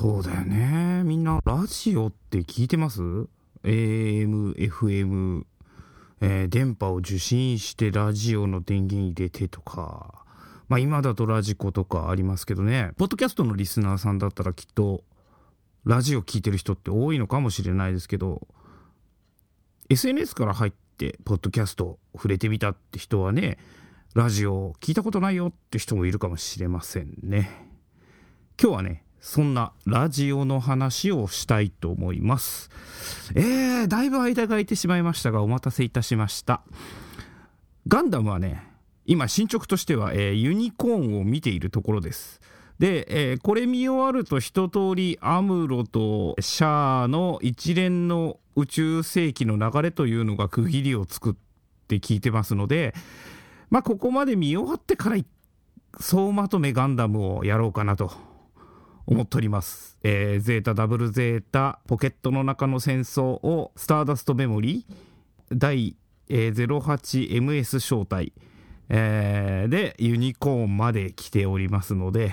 そうだよね。みんな、ラジオって聞いてます ?AM、FM、えー、電波を受信してラジオの電源入れてとか。まあ今だとラジコとかありますけどね。ポッドキャストのリスナーさんだったらきっと、ラジオ聞いてる人って多いのかもしれないですけど、SNS から入って、ポッドキャスト触れてみたって人はね、ラジオ聞いたことないよって人もいるかもしれませんね。今日はね、そんなラジオの話をしたいと思います。えー、だいぶ間が空いてしまいましたが、お待たせいたしました。ガンダムはね、今進捗としては、えー、ユニコーンを見ているところです。で、えー、これ見終わると一通りアムロとシャアの一連の宇宙世紀の流れというのが区切りを作って聞いてますので、まあ、ここまで見終わってから総まとめガンダムをやろうかなと思っております。えー、ゼータダブルゼータポケットの中の戦争をスターダストメモリー第、えー、08MS 招待、えー、でユニコーンまで来ておりますので、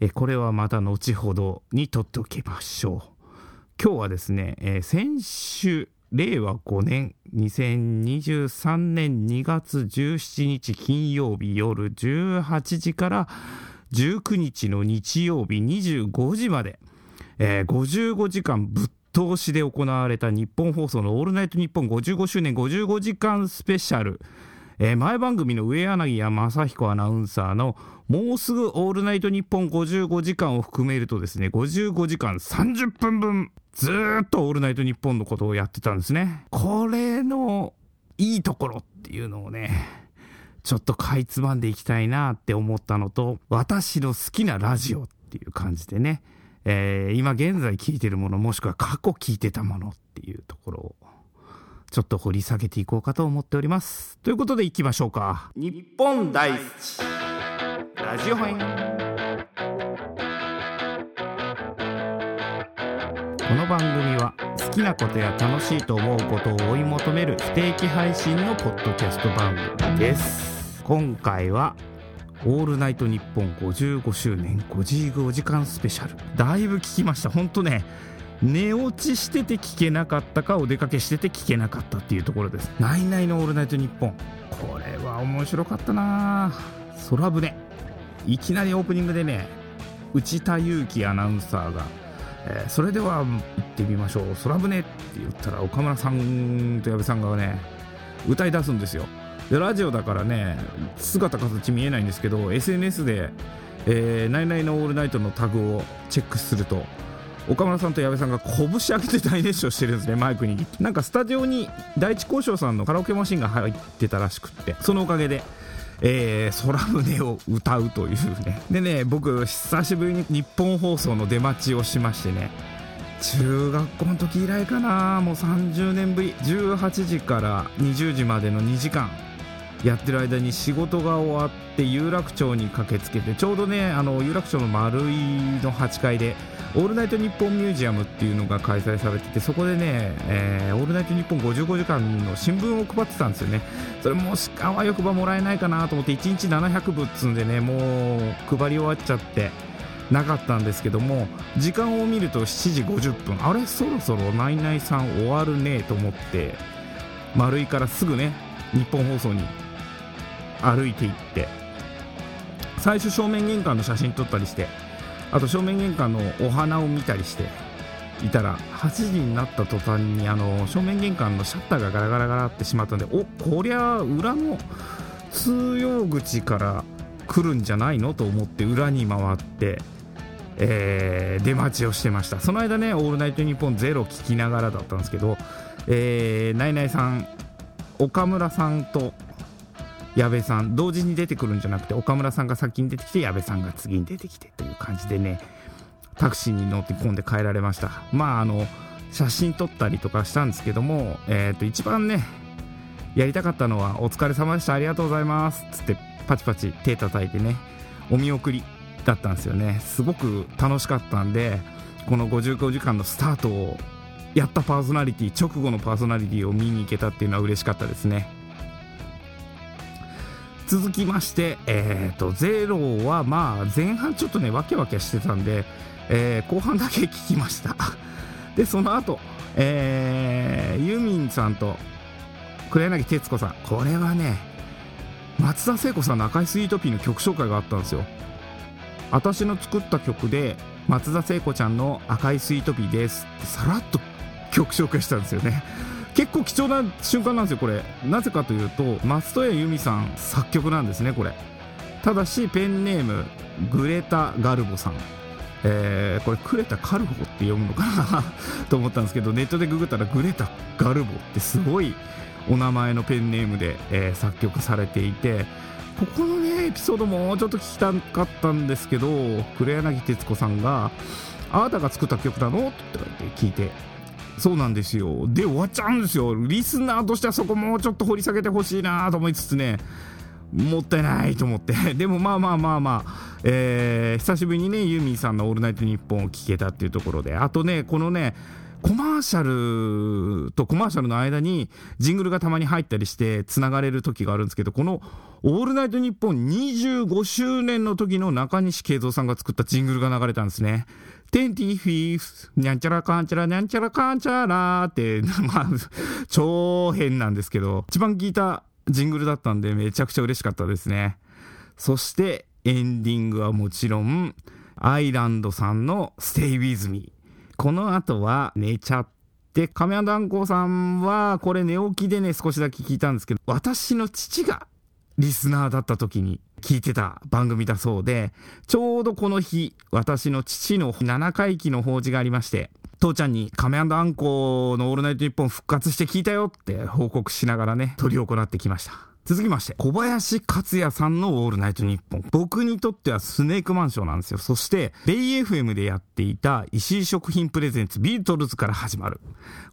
えー、これはまた後ほどにとっておきましょう。今日はですね、えー、先週令和5年2023年2月17日金曜日夜18時から19日の日曜日25時まで、えー、55時間ぶっ通しで行われた日本放送の「オールナイトニッポン」55周年55時間スペシャル、えー、前番組の上柳や正彦アナウンサーのもうすぐ「オールナイトニッポン」55時間を含めるとですね55時間30分分ずっと「オールナイトニッポン」のことをやってたんですね。これのいいところっていうのをねちょっとかいつまんでいきたいなって思ったのと、私の好きなラジオっていう感じでね、えー、今現在聴いてるものもしくは過去聴いてたものっていうところを、ちょっと掘り下げていこうかと思っております。ということでいきましょうか。日本第一ラジオ編この番組は好きなことや楽しいと思うことを追い求める不定期配信のポッドキャスト番組です。今回は「オールナイトニッポン」55周年55時間スペシャル。だいぶ聞きました。ほんとね寝落ちしてて聞けなかったかお出かけしてて聞けなかったっていうところです。ナイナイの「オールナイトニッポン」これは面白かったな。空船。いきなりオープニングでね内田裕樹アナウンサーがえー、それでは行ってみましょう。空船って言ったら岡村さんと矢部さんがね歌い出すんですよ。でラジオだからね姿形見えないんですけど SNS で「、ナイナイのオールナイト」のタグをチェックすると岡村さんと矢部さんが拳上げて大熱唱してるんですねマイクに。なんかスタジオに第一交渉さんのカラオケマシンが入ってたらしくってそのおかげでえー、空船を歌うというね。でね僕久しぶりに日本放送の出待ちをしましてね中学校の時以来かなもう30年ぶり18時から20時までの2時間やってる間に仕事が終わって有楽町に駆けつけてちょうどねあの有楽町の丸井の8階で「オールナイトニッポンミュージアム」っていうのが開催されててそこでね「えー、オールナイトニッポン55時間」の新聞を配ってたんですよね。それもしあわよくばもらえないかなと思って1日700部っつんでねもう配り終わっちゃってなかったんですけども時間を見ると7時50分。あれ？そろそろナイナイさん終わるねと思って丸井からすぐね日本放送に歩いていって最初正面玄関の写真撮ったりしてあと正面玄関のお花を見たりしていたら8時になった途端にあの正面玄関のシャッターがガラガラガラってしまったんでおこりゃ裏の通用口から来るんじゃないのと思って裏に回って、えー、出待ちをしてました。その間ね「オールナイトニッポンゼロ聞きながらだったんですけど、えー、ナイナイさん岡村さんと矢部さん同時に出てくるんじゃなくて岡村さんが先に出てきて矢部さんが次に出てきてという感じでねタクシーに乗って込んで帰られました。まああの写真撮ったりとかしたんですけども、えー、と一番ねやりたかったのは「お疲れ様でしたありがとうございます」っつってパチパチ手叩いてねお見送りだったんですよね。すごく楽しかったんでこの55時間のスタートをやったパーソナリティ直後のパーソナリティを見に行けたっていうのは嬉しかったですね。続きまして、えーと、ゼロはまあ前半ちょっとねわけわけしてたんで、えー、後半だけ聞きました。でその後、えー、ユーミンさんと黒柳徹子さん。これはね松田聖子さんの赤いスイートピーの曲紹介があったんですよ。私の作った曲で松田聖子ちゃんの赤いスイートピーですさらっと曲紹介したんですよね。結構貴重な瞬間なんですよこれ。なぜかというと松任谷由実さん作曲なんですねこれ。ただしペンネームグレタ・ガルボさん。えー、これクレタ・カルボって読むのかな？と思ったんですけどネットでググったらグレタ・ガルボってすごいお名前のペンネームで、えー、作曲されていてここのねエピソードもちょっと聞きたかったんですけど黒柳徹子さんが「あなたが作った曲なの?」って聞いてそうなんですよ。で終わっちゃうんですよ。リスナーとしてはそこもうちょっと掘り下げてほしいなと思いつつね。もったいないと思って。でもまあまあまあまあ、えー、久しぶりにねユーミンさんの「オールナイトニッポン」を聴けたっていうところで。あとねこのねコマーシャルとコマーシャルの間にジングルがたまに入ったりしてつながれる時があるんですけどこの「オールナイトニッポン」25周年の時の中西慶三さんが作ったジングルが流れたんですね。テンティフィーフにゃんちゃらかんちゃらにゃんちゃらかんちゃらって、まあ、超変なんですけど、一番聞いたジングルだったんでめちゃくちゃ嬉しかったですね。そしてエンディングはもちろん、アイランドさんの Stay With Me。この後は寝ちゃって、亀山団子さんはこれ寝起きでね少しだけ聞いたんですけど、私の父がリスナーだった時に聞いてた番組だそうで、ちょうどこの日、私の父の7回忌の法事がありまして、父ちゃんに亀アンコのオールナイトニッポン復活して聞いたよって報告しながらね、執り行ってきました。続きまして、小林克也さんのオールナイトニッポン。僕にとってはスネークマンションなんですよ。そして、ベイ FM でやっていた石井食品プレゼンツビートルズから始まる。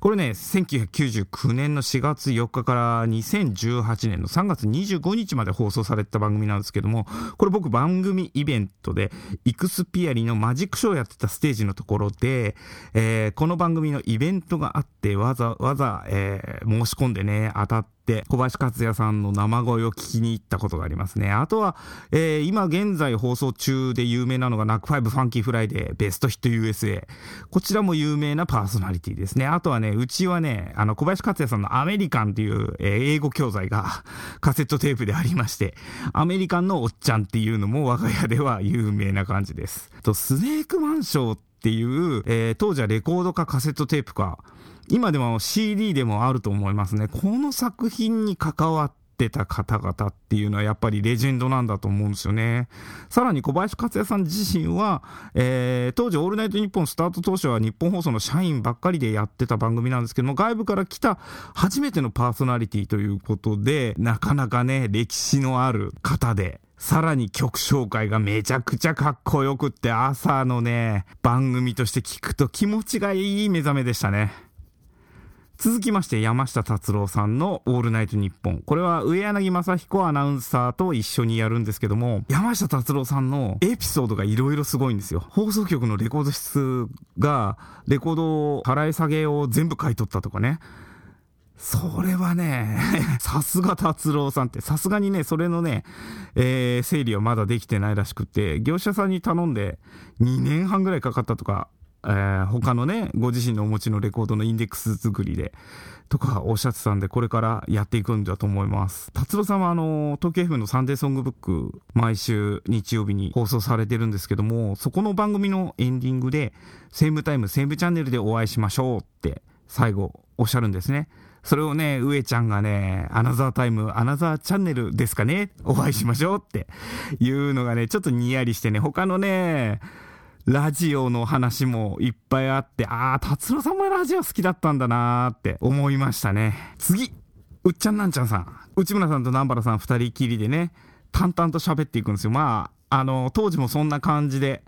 これね、1999年の4月4日から2018年の3月25日まで放送された番組なんですけども、これ僕番組イベントで、イクスピアリのマジックショーやってたステージのところで、えー、この番組のイベントがあって、わざわざ、えー、申し込んでね、当たって、って小林克也さんの生声を聞きに行ったことがありますね。あとは、えー、今現在放送中で有名なのがナックファイブファンキーフライデーベストヒット USA。こちらも有名なパーソナリティですね。あとはね、うちはね、あの小林克也さんのアメリカンっていう、えー、英語教材が カセットテープでありまして、アメリカンのおっちゃんっていうのも我が家では有名な感じです。と、スネークマンショーっていう、えー、当時はレコードかカセットテープか、今でも CD でもあると思いますね。この作品に関わってた方々っていうのはやっぱりレジェンドなんだと思うんですよね。さらに小林克也さん自身は、えー、当時オールナイトニッポンスタート当初は日本放送の社員ばっかりでやってた番組なんですけども、外部から来た初めてのパーソナリティということで、なかなかね、歴史のある方で、さらに曲紹介がめちゃくちゃかっこよくって朝のね、番組として聞くと気持ちがいい目覚めでしたね。続きまして山下達郎さんのオールナイトニッポン。これは上柳正彦アナウンサーと一緒にやるんですけども、山下達郎さんのエピソードがいろいろすごいんですよ。放送局のレコード室が、レコードを払い下げを全部買い取ったとかね。それはね、さすが達郎さんって、さすがにね、それのね、えー、整理はまだできてないらしくて、業者さんに頼んで2年半ぐらいかかったとかえー、他のね、ご自身のお持ちのレコードのインデックス作りで、とかおっしゃってたんで、これからやっていくんだと思います。達郎さんはあの、東京 F のサンデーソングブック、毎週日曜日に放送されてるんですけども、そこの番組のエンディングで、セームタイム、セームチャンネルでお会いしましょうって、最後、おっしゃるんですね。それをね、上ちゃんがね、アナザータイム、アナザーチャンネルですかね？お会いしましょうっていうのがね、ちょっとにやりしてね、他のね、ラジオの話もいっぱいあって、ああ、達郎さんもラジオ好きだったんだなーって思いましたね。次うっちゃんなんちゃんさん。内村さんと南原さん二人きりでね、淡々と喋っていくんですよ。まあ、あの、当時もそんな感じで、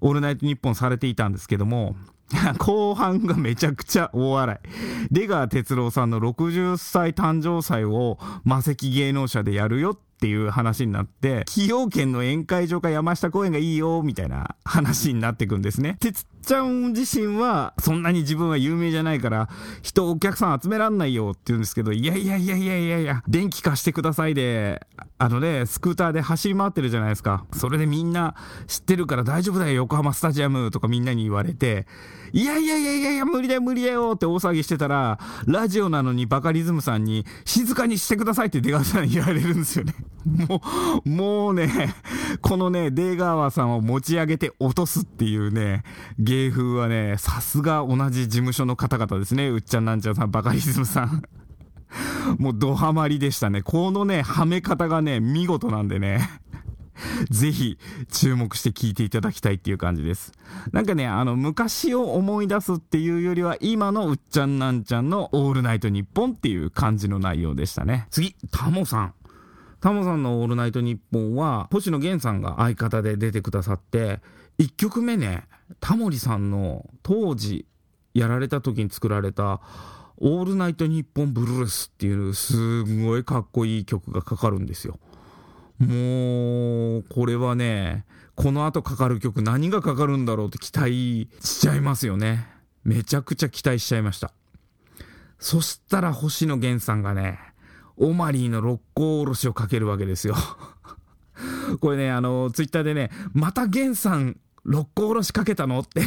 オールナイトニッポンされていたんですけども、後半がめちゃくちゃ大笑い。出川哲郎さんの60歳誕生祭を魔石芸能者でやるよっっていう話になって、崎陽軒の宴会場か山下公園がいいよ、みたいな話になってくんですね。ちゃん自身は、そんなに自分は有名じゃないから、人、お客さん集めらんないよって言うんですけど、いやいやいやいやいやいや、電気貸してくださいで、あのね、スクーターで走り回ってるじゃないですか。それでみんな知ってるから大丈夫だよ、横浜スタジアムとかみんなに言われて、いやいやいやいやいや、無理だよ無理だよって大騒ぎしてたら、ラジオなのにバカリズムさんに、静かにしてくださいって出川さんに言われるんですよね。もう、もうね、このね、出川さんを持ち上げて落とすっていうね、芸風はね、さすが同じ事務所の方々ですね。うっちゃんなんちゃんさん、バカリズムさん。もうドハマりでしたね。このね、はめ方がね、見事なんでね。ぜひ注目して聞いていただきたいっていう感じです。なんかね、あの、昔を思い出すっていうよりは、今のうっちゃんなんちゃんのオールナイトニッポンっていう感じの内容でしたね。次、タモさん。タモさんのオールナイトニッポンは、星野源さんが相方で出てくださって、1曲目ね、タモリさんの当時やられた時に作られた、オールナイトニッポンブルースっていうすごいかっこいい曲がかかるんですよ。もう、これはね、この後かかる曲何がかかるんだろうって期待しちゃいますよね。めちゃくちゃ期待しちゃいました。そしたら星野源さんがね、オマリーの六甲おろしをかけるわけですよ。これね、あの、ツイッターでね、また源さん六甲おろしかけたの？って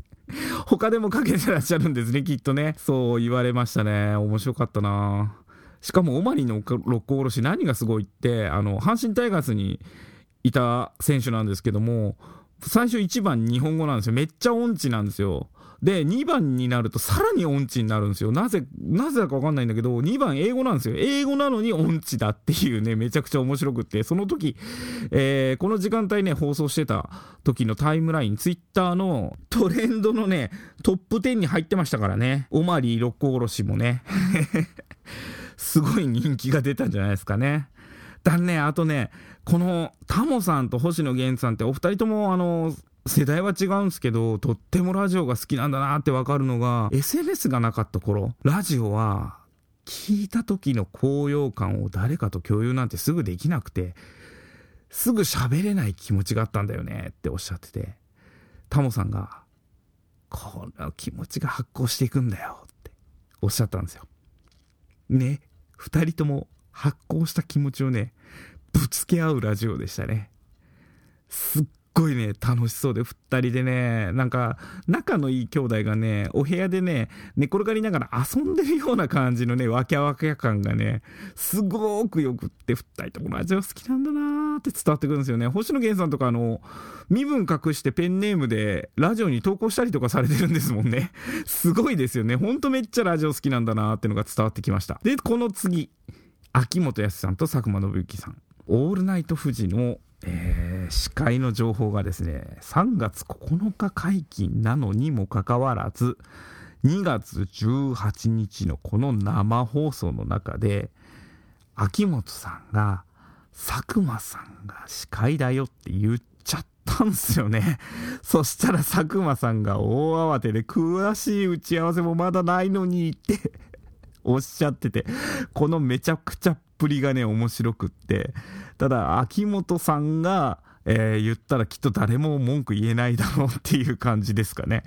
他でもかけてらっしゃるんですね、きっとね。そう言われましたね。面白かったなしかもオマリの六甲おろし何がすごいって、あの、阪神タイガースにいた選手なんですけども、最初1番日本語なんですよ。めっちゃ音痴なんですよ。で、2番になるとさらに音痴になるんですよ。なぜ、なぜだかわかんないんだけど、2番英語なんですよ。英語なのに音痴だっていうね、めちゃくちゃ面白くって、その時、えー、この時間帯ね、放送してた時のタイムライン、ツイッターのトレンドのね、トップ10に入ってましたからね。オマリー六甲おろしもね。すごい人気が出たんじゃないですかね。だね、あとね、このタモさんと星野源さんってお二人ともあの、世代は違うんすけど、とってもラジオが好きなんだなってわかるのが、SNS がなかった頃、ラジオは、聞いた時の高揚感を誰かと共有なんてすぐできなくて、すぐ喋れない気持ちがあったんだよねっておっしゃってて、タモさんが、この気持ちが発行していくんだよっておっしゃったんですよ。ね、二人とも発行した気持ちをね、ぶつけ合うラジオでしたね。すっごいね、楽しそうで、二人でね、なんか、仲のいい兄弟がね、お部屋でね、寝転がりながら遊んでるような感じのね、わきゃわきゃ感がね、すごくよくって、二人ともラジオ好きなんだなーって伝わってくるんですよね。星野源さんとか、あの、身分隠してペンネームでラジオに投稿したりとかされてるんですもんね。すごいですよね。ほんとめっちゃラジオ好きなんだなーってのが伝わってきました。で、この次、秋元康さんと佐久間信之さん。オールナイト富士のえー、司会の情報がですね、3月9日解禁なのにもかかわらず、2月18日のこの生放送の中で、秋元さんが、佐久間さんが司会だよって言っちゃったんですよね。そしたら佐久間さんが大慌てで、詳しい打ち合わせもまだないのにって おっしゃってて、このめちゃくちゃっぷりがね、面白くって、ただ、秋元さんが、えー、言ったらきっと誰も文句言えないだろうっていう感じですかね。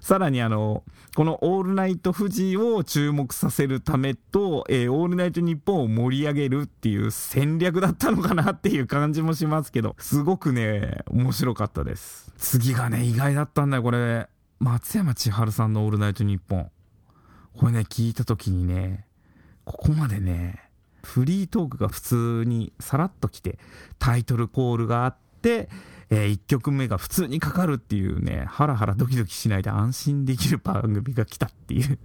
さらにあの、このオールナイト富士を注目させるためと、えー、オールナイト日本を盛り上げるっていう戦略だったのかなっていう感じもしますけど、すごくね、面白かったです。次がね、意外だったんだよ、これ。松山千春さんのオールナイトニッポン。これね、聞いた時にね、ここまでね、フリートークが普通にさらっと来て、タイトルコールがあって、えー、1曲目が普通にかかるっていうね、ハラハラドキドキしないで安心できる番組が来たっていう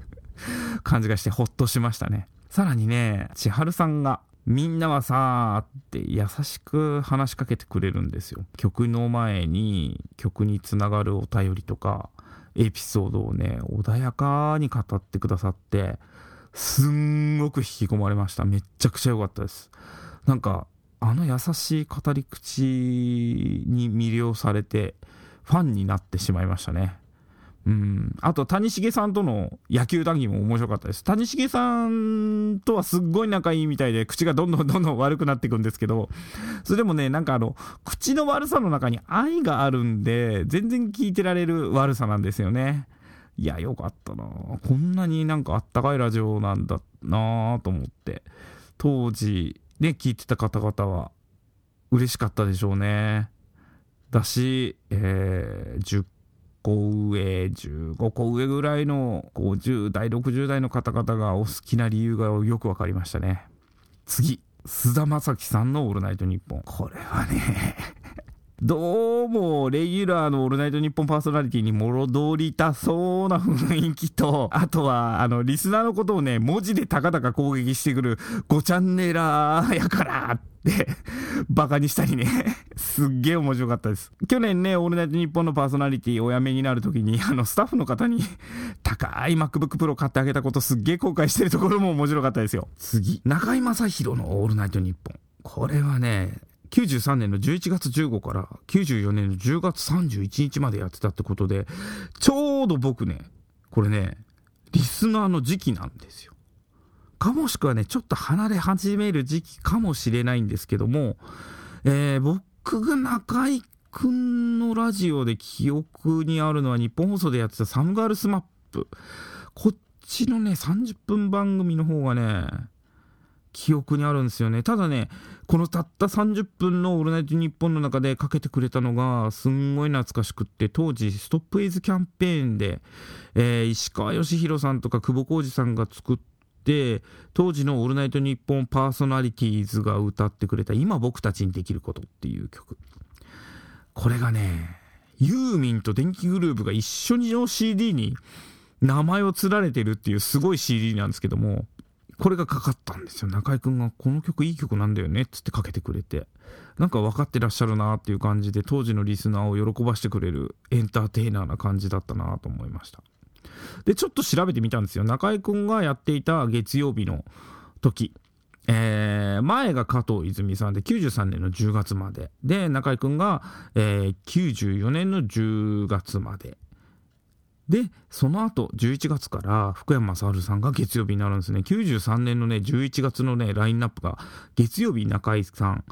感じがしてほっとしましたね。さらにね、千春さんが、みんなはさーって優しく話しかけてくれるんですよ。曲の前に曲につながるお便りとか、エピソードをね、穏やかに語ってくださって、すんごく引き込まれました。めっちゃくちゃ良かったです。なんか、あの優しい語り口に魅了されて、ファンになってしまいましたね。うん。あと、谷繁さんとの野球談義も面白かったです。谷繁さんとはすっごい仲いいみたいで、口がどんどん どんどん悪くなっていくんですけど、それでもね、なんかあの、口の悪さの中に愛があるんで、全然聞いてられる悪さなんですよね。いや、よかったなこんなになんかあったかいラジオなんだなと思って。当時、ね、聞いてた方々は嬉しかったでしょうね。だし、えー、10個上、15個上ぐらいの50代、60代の方々がお好きな理由がよく分かりましたね。次、菅田将暉さんのオールナイトニッポン。これはねどうも、レギュラーのオールナイトニッポンパーソナリティに戻りたそうな雰囲気と、あとは、あの、リスナーのことをね、文字でたかだか攻撃してくる、5チャンネラーやからって、バカにしたりね、すっげえ面白かったです。去年ね、オールナイトニッポンのパーソナリティお辞めになるときに、あの、スタッフの方に、高い MacBook Pro 買ってあげたことすっげえ後悔してるところも面白かったですよ。次、中居正広のオールナイトニッポン。これはね、93年の11月15から94年の10月31日までやってたってことで、ちょうど僕ね、これね、リスナーの時期なんですよ。かもしくはね、ちょっと離れ始める時期かもしれないんですけども、えー、僕が中居くんのラジオで記憶にあるのは日本放送でやってたサムガールスマップ。こっちのね、30分番組の方がね、記憶にあるんですよね。ただね、このたった30分のオールナイトニッポンの中でかけてくれたのが、すんごい懐かしくって、当時、ストップエイズキャンペーンで、えー、石川義弘さんとか久保浩二さんが作って、当時のオールナイトニッポンパーソナリティーズが歌ってくれた、今僕たちにできることっていう曲。これがね、ユーミンと電気グループが一緒にの CD に名前を連れてるっていうすごい CD なんですけども、これがかかったんですよ。中居君が、この曲いい曲なんだよねっつってかけてくれて。なんか分かってらっしゃるなっていう感じで、当時のリスナーを喜ばしてくれるエンターテイナーな感じだったなと思いました。で、ちょっと調べてみたんですよ。中居君がやっていた月曜日の時。えー、前が加藤泉さんで93年の10月まで。で、中居君が、えー、94年の10月まで。で、その後、11月から福山雅治さんが月曜日になるんですね。93年のね、11月のね、ラインナップが、月曜日中井さん、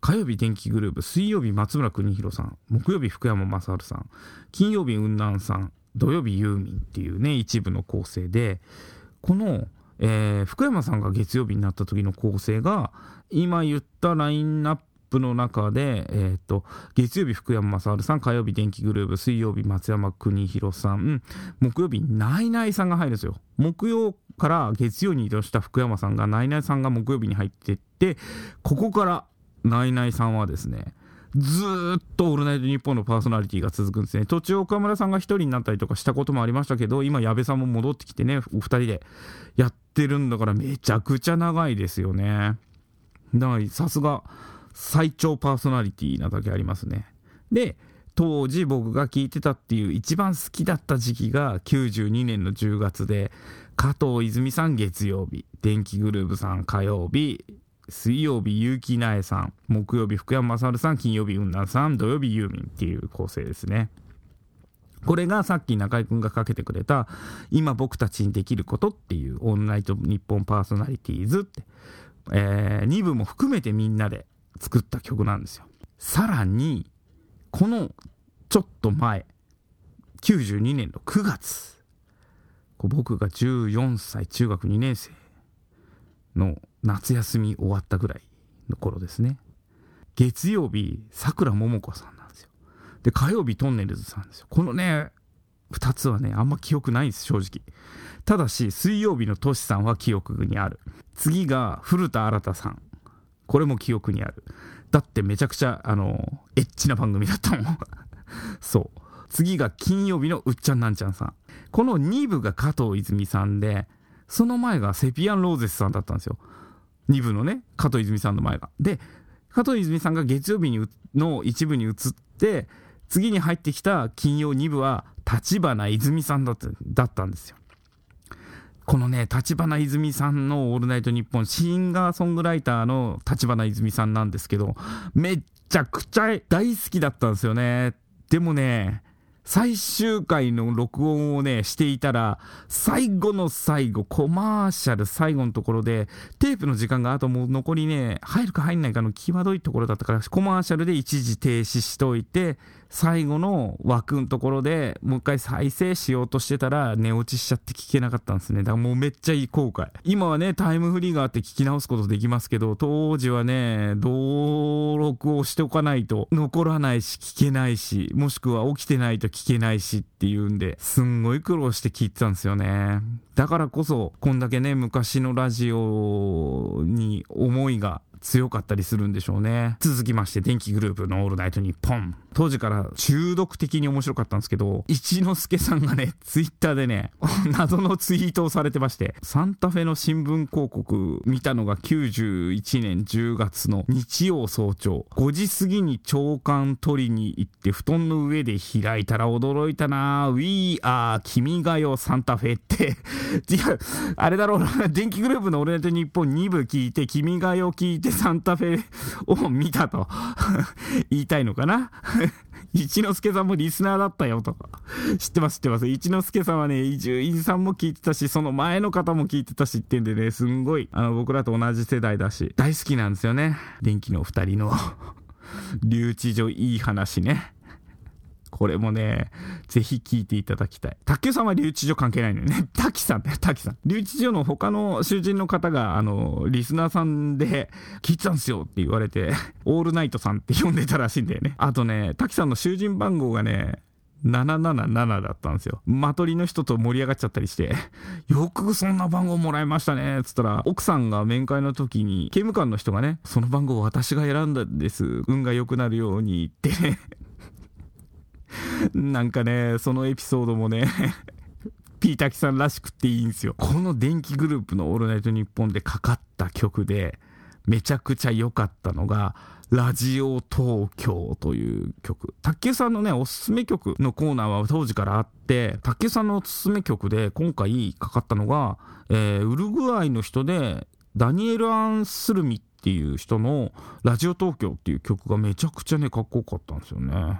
火曜日電気グループ、水曜日松村邦弘さん、木曜日福山雅治さん、金曜日雲南さん、土曜日ユーミンっていうね、一部の構成で、この、えー、福山さんが月曜日になった時の構成が、今言ったラインナッププの中で、えー、と、月曜日福山雅治さん、火曜日電気グループ、水曜日松山邦弘さん、木曜日ナイナイさんが入るんですよ。木曜から月曜に移動した福山さんが、ナイナイさんが木曜日に入っていって、ここからナイナイさんはですね、ずっとオールナイトニッポンのパーソナリティが続くんですね。途中岡村さんが1人になったりとかしたこともありましたけど、今矢部さんも戻ってきてね、お二人でやってるんだからめちゃくちゃ長いですよね。さすが最長パーソナリティなだけありますね。で、当時僕が聞いてたっていう一番好きだった時期が92年の10月で、加藤泉さん月曜日、電気グルーヴさん火曜日、水曜日結城苗さん、木曜日福山雅治さん、金曜日雲南さん、土曜日ユーミンっていう構成ですね。これがさっき中居君がかけてくれた、今僕たちにできることっていうオンライト日本パーソナリティーズって、えー、2部も含めてみんなで作った曲なんですよ。さらに、このちょっと前、92年の9月、僕が14歳、中学2年生の夏休み終わったぐらいの頃ですね。月曜日、さくらももこさんなんですよ。で、火曜日、トンネルズさんですよ。このね、2つはね、あんま記憶ないんです、正直。ただし、水曜日のトシさんは記憶にある。次が古田新太さん。これも記憶にある。だってめちゃくちゃ、あの、エッチな番組だったもん。そう。次が金曜日のうっちゃんなんちゃんさん。この2部が加藤泉さんで、その前がセピアン・ローゼスさんだったんですよ。2部のね、加藤泉さんの前が。で、加藤泉さんが月曜日にの一部に移って、次に入ってきた金曜2部は、立花泉さんだっただったんですよ。このね、立花泉さんのオールナイトニッポン、シンガーソングライターの立花泉さんなんですけど、めっちゃくちゃ大好きだったんですよね。でもね、最終回の録音をね、していたら、最後の最後、コマーシャル最後のところで、テープの時間があともう残りね、入るか入んないかの際どいところだったから、コマーシャルで一時停止しといて、最後の枠のところでもう一回再生しようとしてたら寝落ちしちゃって聞けなかったんですね。だからもうめっちゃいい後悔。今はね、タイムフリーがあって聞き直すことできますけど、当時はね、登録をしておかないと残らないし聞けないし、もしくは起きてないと聞けないしっていうんで、すんごい苦労して聞いてたんですよね。だからこそ、こんだけね、昔のラジオに思いが強かったりするんでしょうね。続きまして、電気グループのオールナイトニッポン。当時から中毒的に面白かったんですけど、一之輔さんがね、ツイッターでね、謎のツイートをされてまして、サンタフェの新聞広告見たのが91年10月の日曜早朝。5時過ぎに朝刊取りに行って布団の上で開いたら驚いたな We are 君がよサンタフェって。違う、あれだろうな、電気グループのオールナイトニッポン2部聞いて、君がよ聞いてサンタフェを見たと 言いたいのかな？一之輔さんもリスナーだったよと。知ってます知ってます。一之輔さんはね、伊集院さんも聞いてたし、その前の方も聞いてたしってんでね、すんごい、あの、僕らと同じ世代だし、大好きなんですよね。電気のお二人の 留置所いい話ね。これもね、ぜひ聞いていただきたい。卓球さんは留置所関係ないのよね。滝さんね、滝さん。留置所の他の囚人の方が、あの、リスナーさんで、聞いてたんすよって言われて、オールナイトさんって呼んでたらしいんだよね。あとね、滝さんの囚人番号がね、777だったんですよ。マトリの人と盛り上がっちゃったりして、よくそんな番号もらいましたね、つったら、奥さんが面会の時に、刑務官の人がね、その番号私が選んだんです。運が良くなるようにってね なんかね、そのエピソードもね ピータキさんらしくっていいんですよ。この電気グループのオールナイトニッポンでかかった曲で、めちゃくちゃ良かったのが、ラジオ東京という曲。卓球さんのね、おすすめ曲のコーナーは当時からあって、卓球さんのおすすめ曲で今回かかったのが、えー、ウルグアイの人で、ダニエル・アン・スルミっていう人のラジオ東京っていう曲がめちゃくちゃね、かっこよかったんですよね。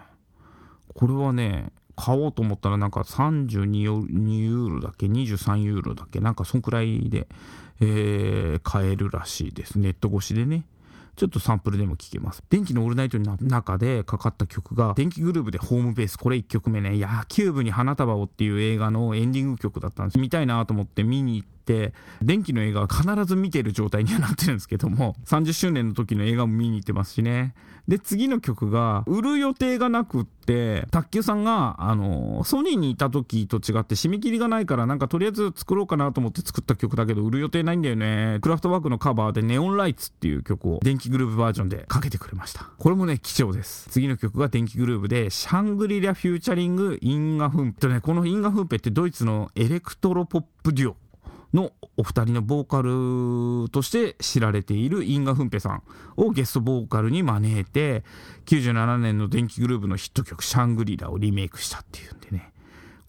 これはね、買おうと思ったらなんか32ユーロだっけ？23ユーロだっけ？なんかそんくらいで、えー、買えるらしいです。ネット越しでね。ちょっとサンプルでも聴けます。電気のオールナイトの中でかかった曲が、電気グループでホームベース。これ1曲目ね、野球部に花束をっていう映画のエンディング曲だったんです。見たいなと思って見に行って、電気の映画は必ず見てる状態にはなってるんですけども、30周年の時の映画も見に行ってますしね。で、次の曲が、売る予定がなくって、卓球さんが、あの、ソニーにいた時と違って締め切りがないから、なんかとりあえず作ろうかなと思って作った曲だけど、売る予定ないんだよね。クラフトワークのカバーで Neon Lights っていう曲を電気グルーヴバージョンでかけてくれました。これもね、貴重です。次の曲が電気グルーヴで、シャングリラ featuring インガフンペ。とね、このインガフンペってドイツのエレクトロポップデュオ。のお二人のボーカルとして知られている因果ふんぺさんをゲストボーカルに招いて97年の電気グループのヒット曲「シャングリラ」をリメイクしたっていうんでね。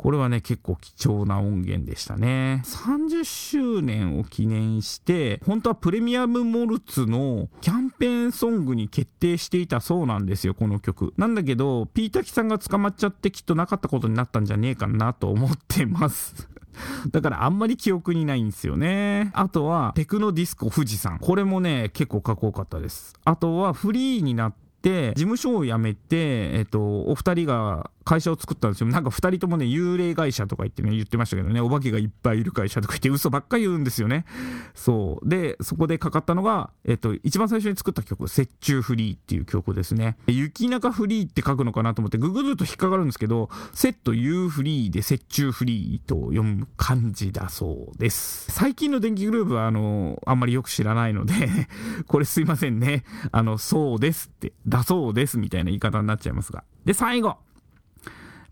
これはね結構貴重な音源でしたね。30周年を記念して本当はプレミアムモルツのキャンペーンソングに決定していたそうなんですよこの曲。なんだけどピータキさんが捕まっちゃってきっとなかったことになったんじゃねえかなと思ってます。だからあんまり記憶にないんですよね。あとは、テクノディスコ富士山。これもね、結構かっこよかったです。あとは、フリーになって、事務所を辞めて、えっと、お二人が会社を作ったんですよ。なんか2人ともね、幽霊会社とか言ってね、言ってましたけどね、お化けがいっぱいいる会社とか言って嘘ばっかり言うんですよね。そう。で、そこでかかったのが、えっと、一番最初に作った曲、雪中フリーっていう曲ですね。雪中フリーって書くのかなと思って、ググると引っかかるんですけど、セット U フリーで雪中フリーと読む感じだそうです。最近の電気グループは、あの、あんまりよく知らないので これすいませんね。あの、そうですって、だそうですみたいな言い方になっちゃいますが。で、最後。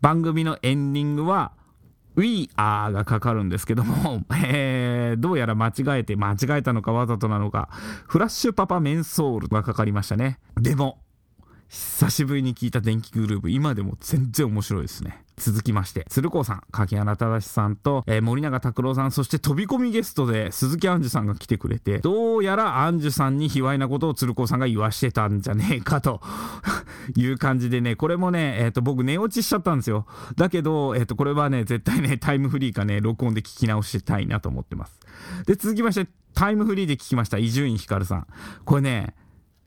番組のエンディングは、We Are がかかるんですけども、えー、どうやら間違えて、間違えたのかわざとなのか、フラッシュパパメンソールがかかりましたね。でも、久しぶりに聞いた電気グループ、今でも全然面白いですね。続きまして、鶴光さん、柿原正さんと、えー、森永拓郎さん、そして飛び込みゲストで鈴木杏樹さんが来てくれて、どうやら杏樹さんに卑猥なことを鶴光さんが言わしてたんじゃねえかと いう感じでね、これもね、えっ、ー、と、僕寝落ちしちゃったんですよ。だけど、えっ、ー、と、これはね、絶対ね、タイムフリーかね、録音で聞き直したいなと思ってます。で、続きまして、タイムフリーで聞きました、伊集院光さん。これね、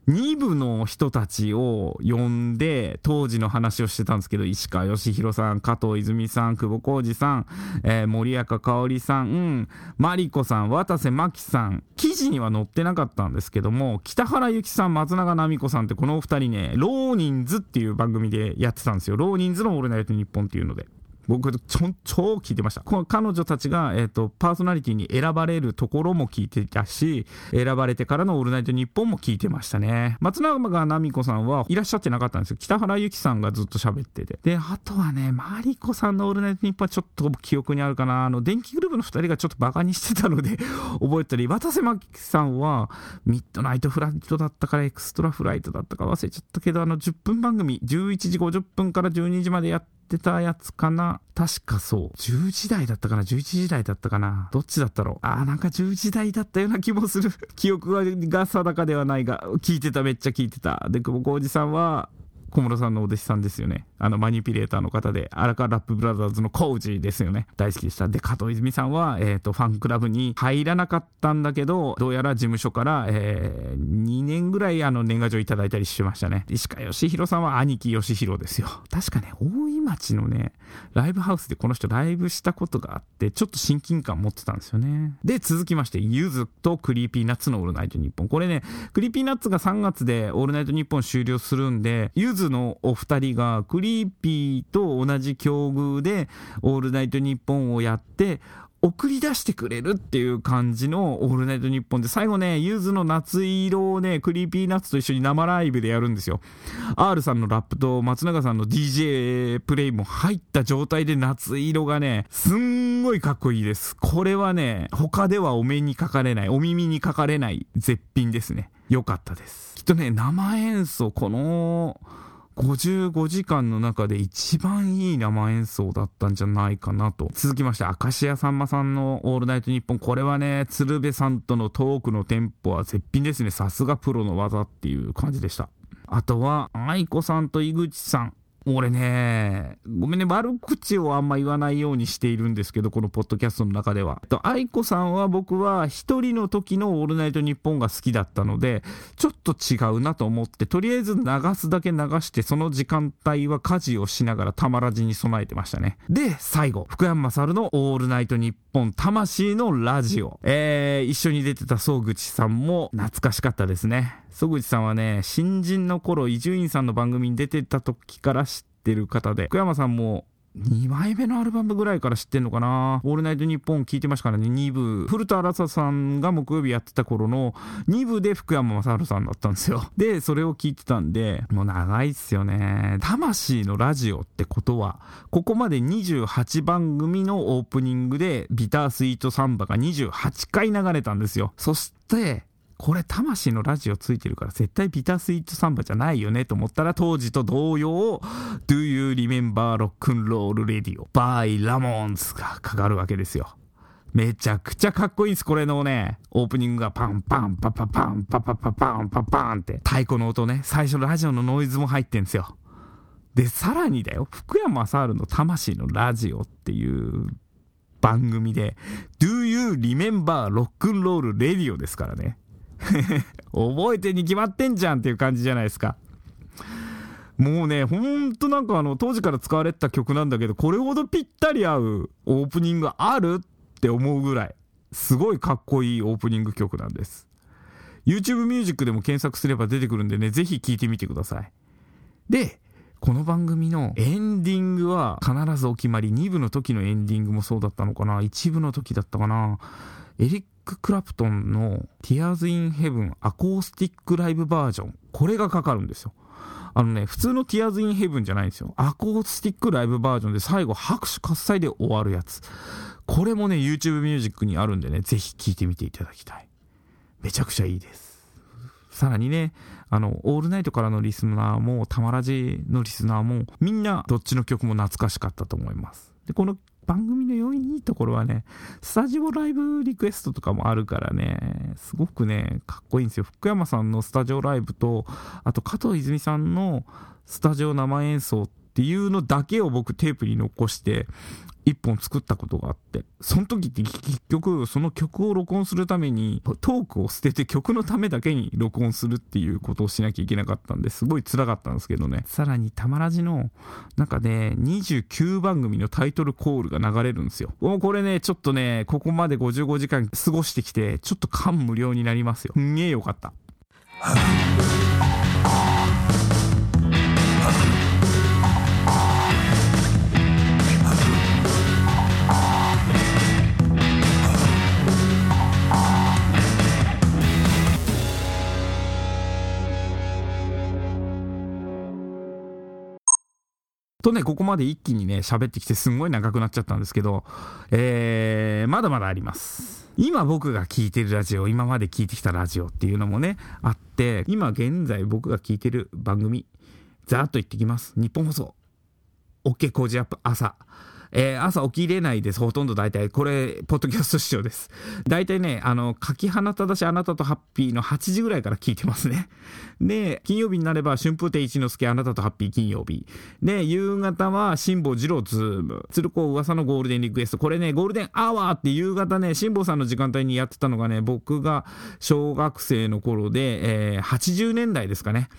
2部の人たちを呼んで、当時の話をしてたんですけど、石川義弘さん、加藤泉さん、久保こーじさん、えー、森若香織さん、うん、マリコさん、渡瀬マキさん、記事には載ってなかったんですけども、北原由紀さん、松永奈美子さんってこのお二人ね、ローニンズっていう番組でやってたんですよ。ローニンズのオールナイトニッポンっていうので。僕超、超聞いてました。彼女たちが、え、ー、と、パーソナリティに選ばれるところも聞いてたし、選ばれてからのオールナイトニッポンも聞いてましたね。松永奈美子さんはいらっしゃってなかったんですよ。北原由紀さんがずっと喋ってて。で、あとはね、マリコさんのオールナイトニッポンはちょっと記憶にあるかな。あの、電気グルーヴの二人がちょっとバカにしてたので 覚えたり、渡瀬マキさんは、ミッドナイトフライトだったからエクストラフライトだったか忘れちゃったけど、あの、10分番組、11時50分から12時までやってってたやつかな？確かそう。10時台だったかな ?11 時台だったかな？どっちだったろう？あーなんか10時台だったような気もする。記憶が定かではないが、聞いてためっちゃ聞いてた。で、久保こーじさんは、小室さんのお弟子さんですよね。あの、マニピュレーターの方で、荒川ラップブラザーズのコージですよね。大好きでした。で、加藤いづみさんは、えっ、ー、と、ファンクラブに入らなかったんだけど、どうやら事務所から、えー、2年ぐらい、あの、年賀状いただいたりしましたね。石川義弘さんは兄貴義弘ですよ。確かね、大井町のね、ライブハウスでこの人ライブしたことがあって、ちょっと親近感持ってたんですよね。で、続きまして、ゆずとクリーピーナッツのオールナイトニッポン。これね、クリーピーナッツが3月でオールナイトニッポン終了するんで、ゆずのお二人がクリーピーと同じ境遇でオールナイトニッポンをやって、送り出してくれるっていう感じのオールナイトニッポンで、最後ね、ゆずの夏色をね、クリーピーナッツと一緒に生ライブでやるんですよ。R さんのラップと松永さんの DJ プレイも入った状態で夏色がね、すんごいかっこいいです。これはね、他ではお目にかかれない、お耳にかかれない絶品ですね。よかったです。きっとね、生演奏、この、55時間の中で一番いい生演奏だったんじゃないかなと。続きまして、明石家さんまさんのオールナイトニッポン。これはね、鶴瓶さんとのトークのテンポは絶品ですね。さすがプロの技っていう感じでした。あとは、愛子さんと井口さん。俺ね、ごめんね、悪口をあんま言わないようにしているんですけど、このポッドキャストの中では。と、愛子さんは僕は一人の時のオールナイトニッポンが好きだったので、ちょっと違うなと思って、とりあえず流すだけ流して、その時間帯は家事をしながらたまらじに備えてましたね。で、最後、福山雅のオールナイトニッポン魂のラジオ。えー、一緒に出てた総口さんも懐かしかったですね。曽口さんはね、新人の頃、伊集院さんの番組に出てた時からってる方で、福山さんも2枚目のアルバムぐらいから知ってんのかな？オールナイトニッポン聞いてましたからね、2部。古田新太さんが木曜日やってた頃の2部で福山雅治さんだったんですよ。で、それを聞いてたんで、もう長いっすよね。魂のラジオってことは、ここまで28番組のオープニングでビタースイートサンバが28回流れたんですよ。そして、これ魂のラジオついてるから絶対ビタースイートサンバじゃないよねと思ったら当時と同様 Do You Remember Rock'n'Roll Radio by ラモンズがかかるわけですよ。めちゃくちゃかっこいいです。これのね、オープニングがパンパンパパパンパパパパンパパンって太鼓の音ね、最初のラジオのノイズも入ってんですよ。で、さらにだよ、福山雅治の魂のラジオっていう番組で Do You Remember Rock'n'Roll Radio ですからね。覚えてに決まってんじゃんっていう感じじゃないですか。もうね、ほんとなんかあの、当時から使われてた曲なんだけど、これほどぴったり合うオープニングあるって思うぐらい、すごいかっこいいオープニング曲なんです。YouTube ミュージックでも検索すれば出てくるんでね、ぜひ聴いてみてください。で、この番組のエンディングは必ずお決まり、2部の時のエンディングもそうだったのかな、1部の時だったかな。エリック・クラプトンの Tears in Heaven アコースティックライブバージョン。これがかかるんですよ。あのね、普通の Tears in Heaven じゃないんですよ。アコースティックライブバージョンで最後拍手喝采で終わるやつ。これもね、YouTube ミュージックにあるんでね、ぜひ聴いてみていただきたい。めちゃくちゃいいです。さらにね、あの、オールナイトからのリスナーも、タマラジのリスナーも、みんなどっちの曲も懐かしかったと思います。で、この番組の良いところはね、スタジオライブリクエストとかもあるからね、すごくね、かっこいいんですよ。福山さんのスタジオライブと、あと加藤泉さんのスタジオ生演奏ってっていうのだけを僕テープに残して、一本作ったことがあって、その時って結局その曲を録音するためにトークを捨てて曲のためだけに録音するっていうことをしなきゃいけなかったんですごい辛かったんですけどね。さらにたまらじの中で29番組のタイトルコールが流れるんですよ。もうこれね、ちょっとね、ここまで55時間過ごしてきて、ちょっと感無量になりますよ。すんげえよかった。とね、ここまで一気にね、喋ってきてすんごい長くなっちゃったんですけど、えー、まだまだあります。今僕が聞いてるラジオ、今まで聞いてきたラジオっていうのもね、あって、今現在僕が聞いてる番組、ざーっと言ってきます。日本放送、OK 工事アップ朝。えー、朝起きれないです。ほとんど大体。これ、ポッドキャスト視聴です。大体ね、あの、書き放ただしあなたとハッピーの8時ぐらいから聞いてますね。で、金曜日になれば、春風亭一之輔あなたとハッピー金曜日。で、夕方は、辛坊治郎ズーム。鶴光の噂のゴールデンリクエスト。これね、ゴールデンアワーって夕方ね、辛坊さんの時間帯にやってたのがね、僕が小学生の頃で、えー、80年代ですかね。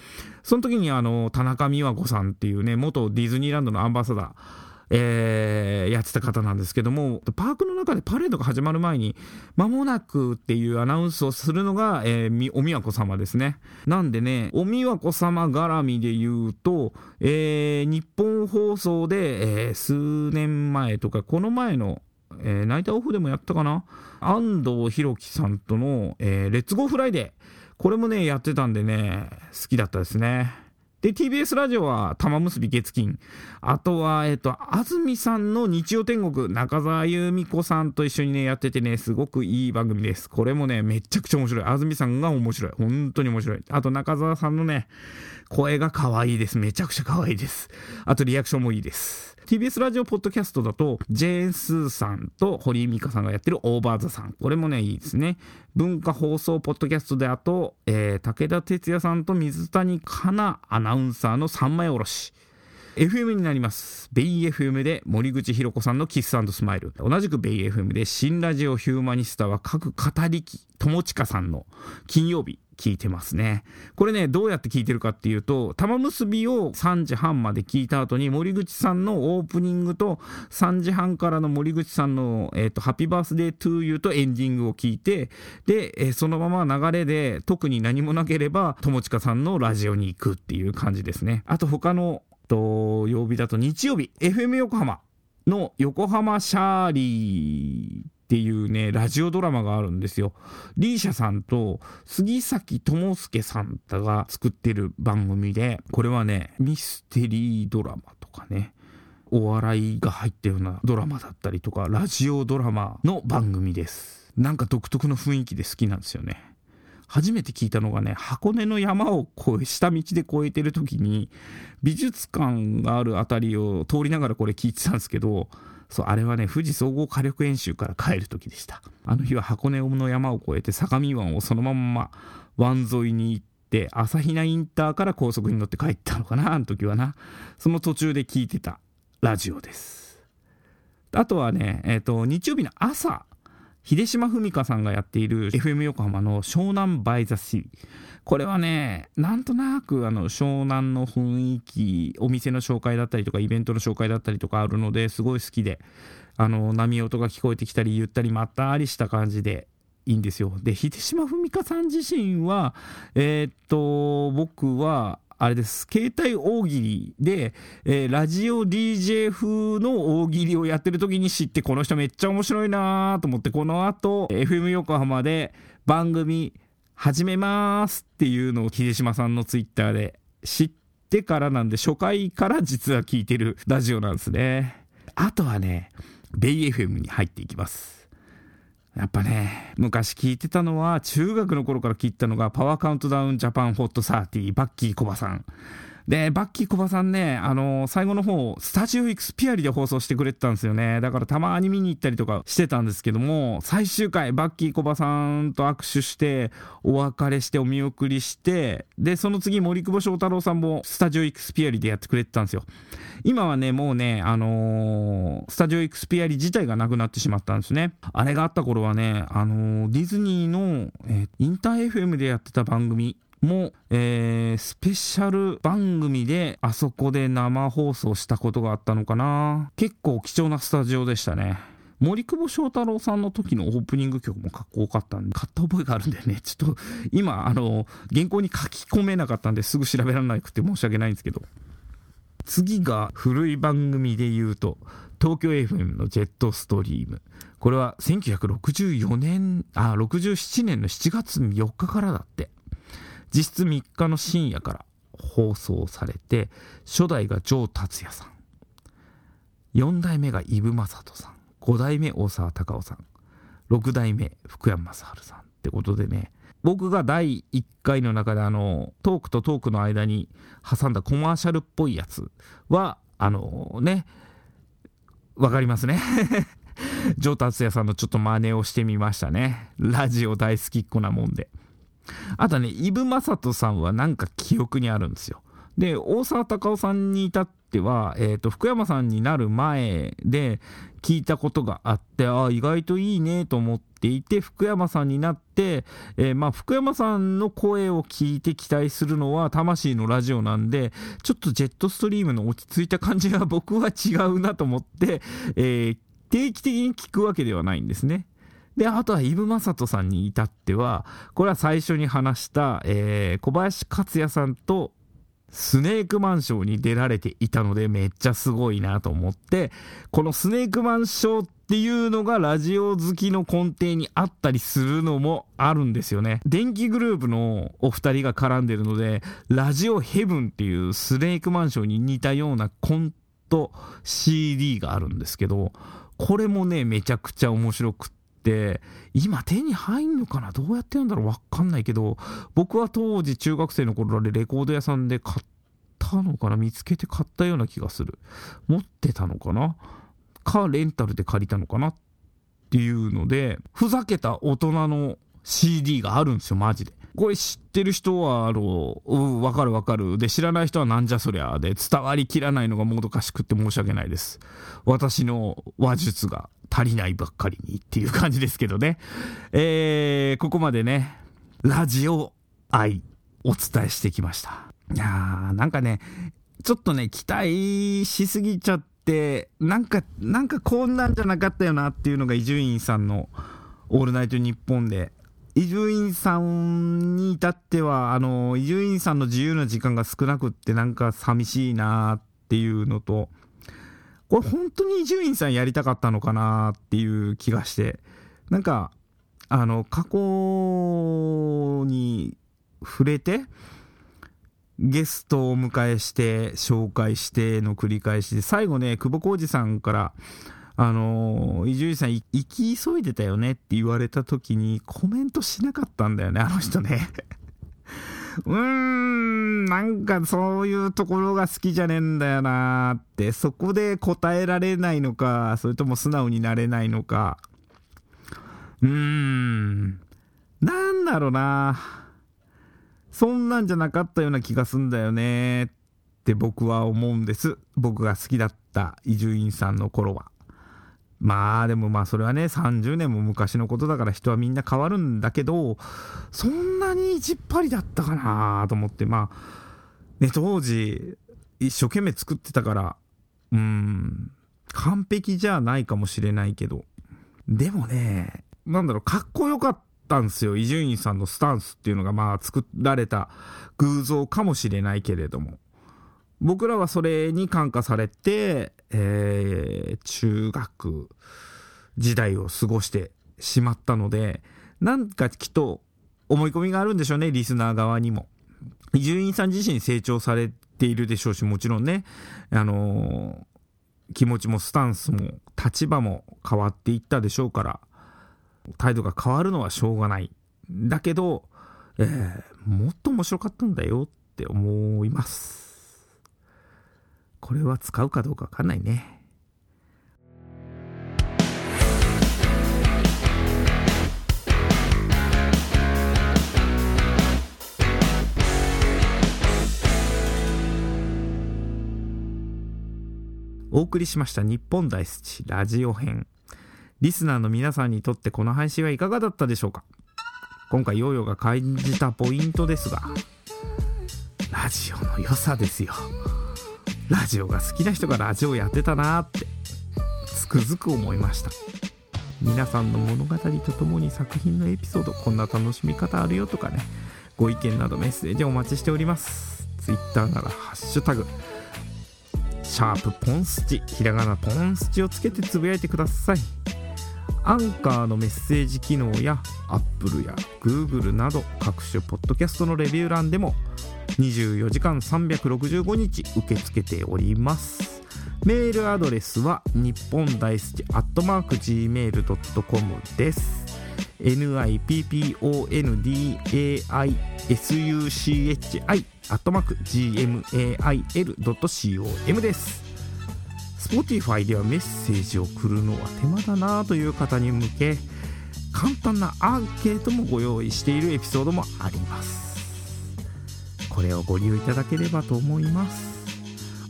その時にあの、田中美和子さんっていうね、元ディズニーランドのアンバサダー。えー、やってた方なんですけども、パークの中でパレードが始まる前に、間もなくっていうアナウンスをするのが、えー、おみわこ様ですね。なんでね、おみわこ様絡みで言うと、えー、ニッポン放送で、えー、数年前とか、この前の、えー、ナイターオフでもやったかな？安東弘樹さんとの、えー、レッツゴーフライデー。これもね、やってたんでね、好きだったですね。で、TBS ラジオは玉結び月金。あとは、えっ、と、安住さんの日曜天国、中澤有美子さんと一緒にね、やっててね、すごくいい番組です。これもね、めちゃくちゃ面白い。安住さんが面白い。本当に面白い。あと、中澤さんのね、声が可愛いです。めちゃくちゃ可愛いです。あと、リアクションもいいです。TBS ラジオポッドキャストだと、ジェーン・スーさんと堀井美香さんがやってるオーバーザさん。これもね、いいですね。文化放送ポッドキャストであと、えー、武田鉄矢さんと水谷香奈アナウンサーの三枚おろし。FM になります。ベイ FM で森口博子さんのキススマイル。同じくベイ FM で新ラジオヒューマニスタは各語り機、友近さんの金曜日。聞いてますね。これね、どうやって聞いてるかっていうと、玉結びを3時半まで聞いた後に、森口さんのオープニングと、3時半からの森口さんの、えっ、ー、と、ハッピーバースデートゥーユーとエンディングを聞いて、で、えー、そのまま流れで、特に何もなければ、友近さんのラジオに行くっていう感じですね。あと他の、と、曜日だと日曜日、FM 横浜の横浜シャーリーっていうね、ラジオドラマがあるんですよ。リーシャさんと杉崎智介さんが作ってる番組で、これはね、ミステリードラマとかね、お笑いが入ったようなドラマだったりとか、ラジオドラマの番組です。なんか独特の雰囲気で好きなんですよね。初めて聞いたのがね、箱根の山を越え、下道で越えてる時に、美術館がある辺りを通りながらこれ聞いてたんですけど、そう、あれはね、富士総合火力演習から帰る時でした。あの日は箱根の山を越えて相模湾をそのまま湾沿いに行って、朝比奈インターから高速に乗って帰ったのかな、あの時はな。その途中で聞いてたラジオです。あとはね、えっ、ー、と、日曜日の朝、秀島文香さんがやっている FM 横浜の湘南バイザシー。これはね、なんとなくあの湘南の雰囲気、お店の紹介だったりとか、イベントの紹介だったりとかあるので、すごい好きで、あの波音が聞こえてきたり、ゆったりまったりした感じでいいんですよ。で、秀島文香さん自身は、えー、っと、僕は、あれです。携帯大喜利で、えー、ラジオ DJ 風の大喜利をやってる時に知って、この人めっちゃ面白いなと思って、この後、FM 横浜で番組始めますっていうのを秀島さんのツイッターで知ってからなんで、初回から実は聞いてるラジオなんですね。あとはね、ベイ FM に入っていきます。やっぱね、昔聞いてたのは、中学の頃から聞いたのが、パワーカウントダウンジャパンホットサーティー、バッキーコバさん。で、バッキーコバさんね、あのー、最後の方、スタジオエクスピアリで放送してくれてたんですよね。だからたまに見に行ったりとかしてたんですけども、最終回、バッキーコバさんと握手して、お別れしてお見送りして、で、その次、森久保翔太郎さんもスタジオエクスピアリでやってくれてたんですよ。今はね、もうね、あのー、スタジオエクスピアリ自体がなくなってしまったんですね。あれがあった頃はね、あのー、ディズニーの、えインター FM でやってた番組、も、えー、スペシャル番組であそこで生放送したことがあったのかな結構貴重なスタジオでしたね森久保祥太郎さんの時のオープニング曲もかっこよかったんで、買った覚えがあるんだよね。ちょっと、今、あの、原稿に書き込めなかったんですぐ調べられなくて申し訳ないんですけど。次が古い番組で言うと、東京 FM のジェットストリーム。これは1964年、あ、67年の7月4日からだって。実質3日の深夜から放送されて、初代が城達也さん。4代目が伊武雅人さん。5代目大沢たかおさん。6代目福山雅治さん。ってことでね、僕が第1回の中であの、トークとトークの間に挟んだコマーシャルっぽいやつは、あのね、わかりますね。城達也さんのちょっと真似をしてみましたね。ラジオ大好きっ子なもんで。あとね、イブ・マサトさんはなんか記憶にあるんですよ。で、大沢たかおさんに至っては、えっ、ー、と、福山さんになる前で聞いたことがあって、ああ、意外といいねと思っていて、福山さんになって、えー、まあ、福山さんの声を聞いて期待するのは魂のラジオなんで、ちょっとジェットストリームの落ち着いた感じが僕は違うなと思って、えー、定期的に聞くわけではないんですね。で、あとはイブ・マサトさんに至っては、これは最初に話した、えー、小林克也さんとスネークマンショーに出られていたのでめっちゃすごいなと思って、このスネークマンショーっていうのがラジオ好きの根底にあったりするのもあるんですよね。電気グループのお二人が絡んでるので、ラジオヘブンっていうスネークマンショーに似たようなコント CD があるんですけど、これもね、めちゃくちゃ面白くって、今手に入んのかな？どうやってやるんだろう？わかんないけど、僕は当時中学生の頃でレコード屋さんで買ったのかな？見つけて買ったような気がする。持ってたのかな？か、レンタルで借りたのかな？っていうので、ふざけた大人の CD があるんですよ、マジで。これ知ってる人は、あの、わかるわかる。で、知らない人はなんじゃそりゃ。で、伝わりきらないのがもどかしくって申し訳ないです。私の話術が足りないばっかりにっていう感じですけどね。えー、ここまでね、ラジオ愛お伝えしてきました。いやー、なんかね、ちょっとね、期待しすぎちゃって、なんか、なんかこんなんじゃなかったよなっていうのが伊集院さんのオールナイトニッポンで伊集院さんに至っては、あの、伊集院さんの自由な時間が少なくってなんか寂しいなっていうのと、これ本当に伊集院さんやりたかったのかなっていう気がして、なんか、あの、過去に触れて、ゲストをお迎えして、紹介しての繰り返しで、最後ね、久保浩二さんから、あの伊集院さん、行き急いでたよねって言われた時にコメントしなかったんだよね、あの人ね。うーん、なんかそういうところが好きじゃねえんだよなーって、そこで答えられないのか、それとも素直になれないのか。うーん、なんだろうな。そんなんじゃなかったような気がすんだよねって僕は思うんです。僕が好きだった伊集院さんの頃は。まあでもまあそれはね30年も昔のことだから人はみんな変わるんだけどそんなに意地っ張りだったかなと思ってまあね当時一生懸命作ってたからうん完璧じゃないかもしれないけど。でもねなんだろうかっこよかったんですよ伊集院さんのスタンスっていうのがまあ作られた偶像かもしれないけれども。僕らはそれに感化されて、えー、中学時代を過ごしてしまったので、なんかきっと思い込みがあるんでしょうね、リスナー側にも。伊集院さん自身成長されているでしょうし、もちろんね、あのー、気持ちもスタンスも立場も変わっていったでしょうから、態度が変わるのはしょうがないだけど、えー、もっと面白かったんだよって思いますこれは使うかどうかわかんないね。お送りしました日本大好きラジオ編。リスナーの皆さんにとってこの配信はいかがだったでしょうか。今回ヨーヨーが感じたポイントですがラジオの良さですよ。ラジオが好きな人がラジオやってたなってつくづく思いました。皆さんの物語とともに作品のエピソードこんな楽しみ方あるよとかねご意見などメッセージお待ちしております。Twitter ならハッシュタグシャープポンスチひらがなポンスチをつけてつぶやいてください。アンカーのメッセージ機能や Apple や Google など各種ポッドキャストのレビュー欄でも24時間365日受け付けております。メールアドレスは日本大好きアットマーク Gmail.com です。NIPPONDAISUCHI アットマーク GMAIL.com です。Spotify ではメッセージを送るのは手間だなという方に向け簡単なアンケートもご用意しているエピソードもあります。これをご利用いただければと思います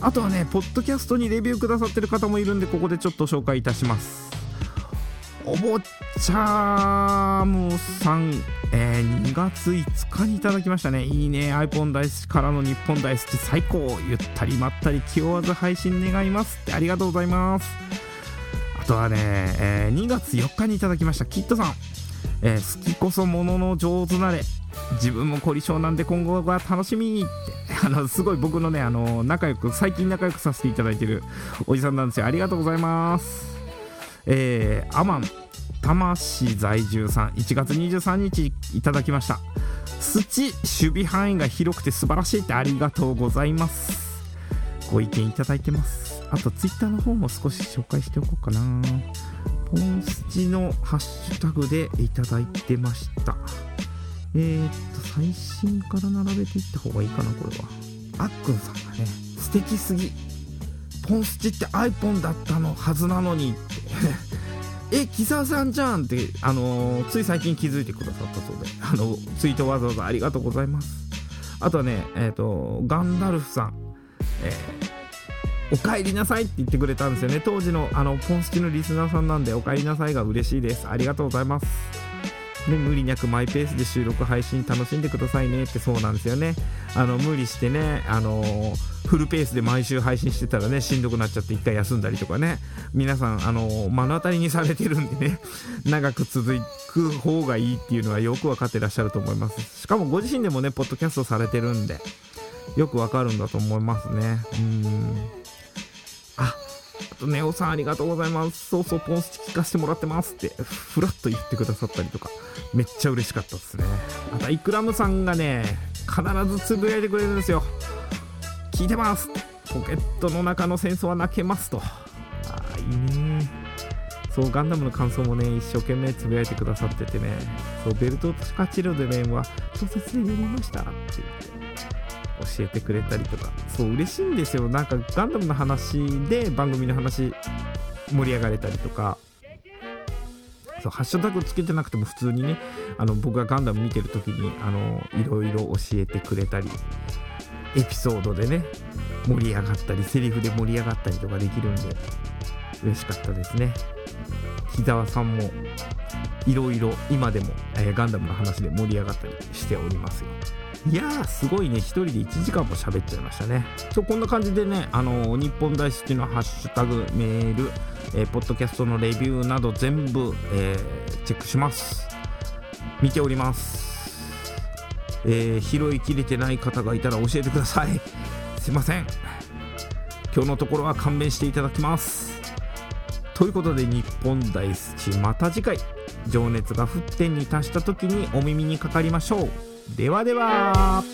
あとはねポッドキャストにレビューくださってる方もいるんでここでちょっと紹介いたしますお坊ちゃーむさん、えー、2月5日にいただきましたね。いいね。iPhone 大好きからの日本大好き最高。ゆったりまったり気負わず配信願いますってありがとうございます。あとはね、えー、2月4日にいただきました。キットさん。えー、好きこそものの上手なれ。自分も凝り性なんで今後が楽しみって。あの、すごい僕のね、あの、仲良く、最近仲良くさせていただいてるおじさんなんですよ。ありがとうございます。えー、アマン魂在住さん1月23日いただきました土守備範囲が広くて素晴らしいってありがとうございますご意見いただいてますあとツイッターの方も少し紹介しておこうかなポンスチのハッシュタグでいただいてましたえー、っと最新から並べていった方がいいかなこれはあっくんさんがね素敵すぎポンスチって iPhone だったのはずなのにって え、木沢さんじゃんって、あのー、つい最近気づいてくださったそうで、あの、ツイートわざわざありがとうございます。あとはね、えっ、ー、と、ガンダルフさん、えー、お帰りなさいって言ってくれたんですよね。当時の、あの、ポンスキのリスナーさんなんで、お帰りなさいが嬉しいです。ありがとうございます。で無理なくマイペースで収録配信楽しんでくださいねってそうなんですよね。あの無理してねあのフルペースで毎週配信してたらねしんどくなっちゃって一回休んだりとかね。皆さんあの目の当たりにされてるんでね 長く続く方がいいっていうのはよく分かってらっしゃると思います。しかもご自身でもねポッドキャストされてるんでよくわかるんだと思いますね。うん、ネオさんありがとうございます。そうそう、ポンスチ聞かせてもらってますって、ふらっと言ってくださったりとか、めっちゃ嬉しかったですね。また、イクラムさんがね、必ずつぶやいてくれるんですよ。聞いてますポケットの中の戦争は泣けますと。ああ、いいね。そう、ガンダムの感想もね、一生懸命つぶやいてくださっててね、そう、ベルトとシカチルでね、は、小説で読みましたって言って。教えてくれたりとかそう嬉しいんですよ。なんかガンダムの話で番組の話盛り上がれたりとか。そうハッシュタグつけてなくても普通にねあの僕がガンダム見てる時にあのいろいろ教えてくれたりエピソードでね盛り上がったりセリフで盛り上がったりとかできるんで嬉しかったですね。木澤さんもいろいろ今でも、え、ガンダムの話で盛り上がったりしておりますよ。いやー、すごいね、1人で1時間も喋っちゃいましたね。そう、こんな感じでね、あのー、日本大好きのハッシュタグ、メール、えー、ポッドキャストのレビューなど全部、えー、チェックします。見ております。えー、拾いきれてない方がいたら教えてください。すいません。今日のところは勘弁していただきます。ということで、日本大好き、また次回、情熱が沸点に達した時にお耳にかかりましょう。ではでは。